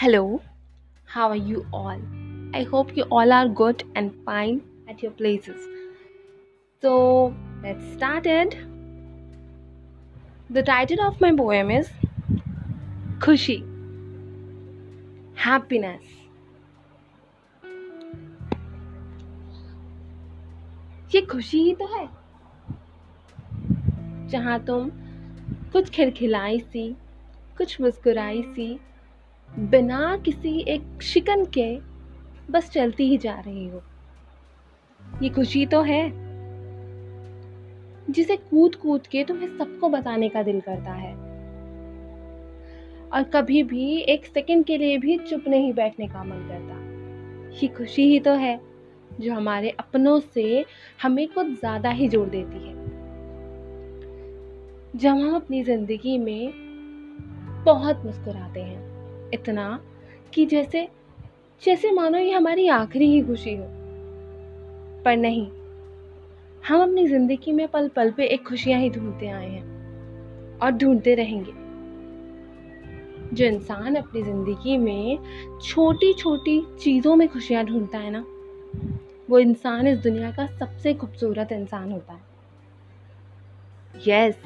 Hello, how are you all? I hope you all are good and fine at your places. So, let's start it. The title of my poem is Khushi Happiness. ये खुशी ही तो है जहाँ तुम कुछ खिलखिलाई सी कुछ मुस्कुराई सी बिना किसी एक शिकन के बस चलती ही जा रही हो। ये खुशी तो है, जिसे कूद कूद के तुम्हें सबको बताने का दिल करता है। और कभी भी एक सेकंड के लिए भी चुप नहीं बैठने का मन करता। ये खुशी ही तो है, जो हमारे अपनों से हमें कुछ ज़्यादा ही जोड़ देती है। जब हम अपनी ज़िंदगी में बहुत मुस्कुराते हैं इतना कि जैसे जैसे मानो ये हमारी आखिरी ही खुशी हो। पर नहीं, हम अपनी ज़िंदगी में पल पल पे एक खुशियाँ ही ढूंढते आए हैं और ढूंढते रहेंगे। जो इंसान अपनी ज़िंदगी में छोटी छोटी चीज़ों में खुशियाँ ढूंढता है ना, वो इंसान इस दुनिया का सबसे खूबसूरत इंसान होता है। यस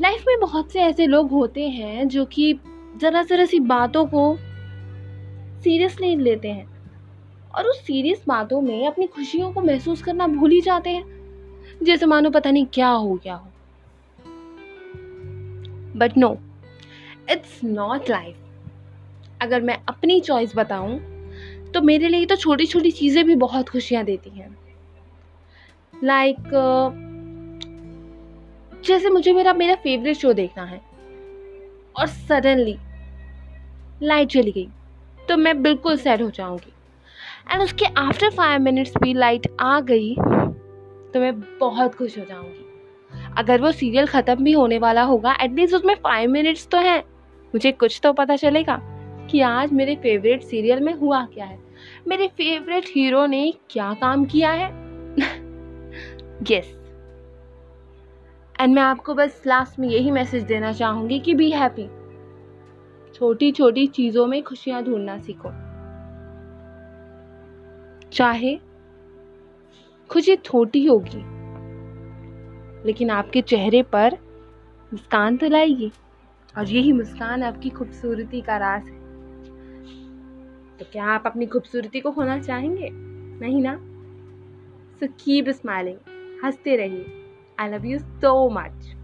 लाइफ में बहुत से ऐसे लोग होते हैं जो कि ज़रा ज़रा सी बातों को सीरियसली लेते हैं और उस सीरियस बातों में अपनी खुशियों को महसूस करना भूल ही जाते हैं। जैसे मानो पता नहीं क्या हो क्या हो। But no it's not life अगर मैं अपनी चॉइस बताऊँ तो मेरे लिए तो छोटी छोटी चीज़ें भी बहुत खुशियाँ देती हैं। लाइक like, जैसे मुझे मेरा मेरा फेवरेट शो देखना है। और सडनली लाइट चली गई तो मैं बिल्कुल सैड हो जाऊँगी। एंड उसके आफ्टर फाइव मिनट्स भी लाइट आ गई तो मैं बहुत खुश हो जाऊँगी। अगर वो सीरियल ख़त्म भी होने वाला होगा एटलीस्ट उसमें फाइव मिनट्स तो हैं। मुझे कुछ तो पता चलेगा कि आज मेरे फेवरेट सीरियल में हुआ क्या है। मेरे फेवरेट हीरो ने क्या काम किया है? यस एंड मैं आपको बस लास्ट में यही मैसेज देना चाहूँगी कि बी हैप्पी छोटी छोटी चीज़ों में खुशियाँ ढूंढना सीखो। चाहे खुशी छोटी होगी, लेकिन आपके चेहरे पर मुस्कान तो लाएगी। और यही मुस्कान आपकी खूबसूरती का राज है। तो क्या आप अपनी खूबसूरती को खोना चाहेंगे? नहीं ना? सो कीप स्माइलिंग हँसते रहिए। I love you so much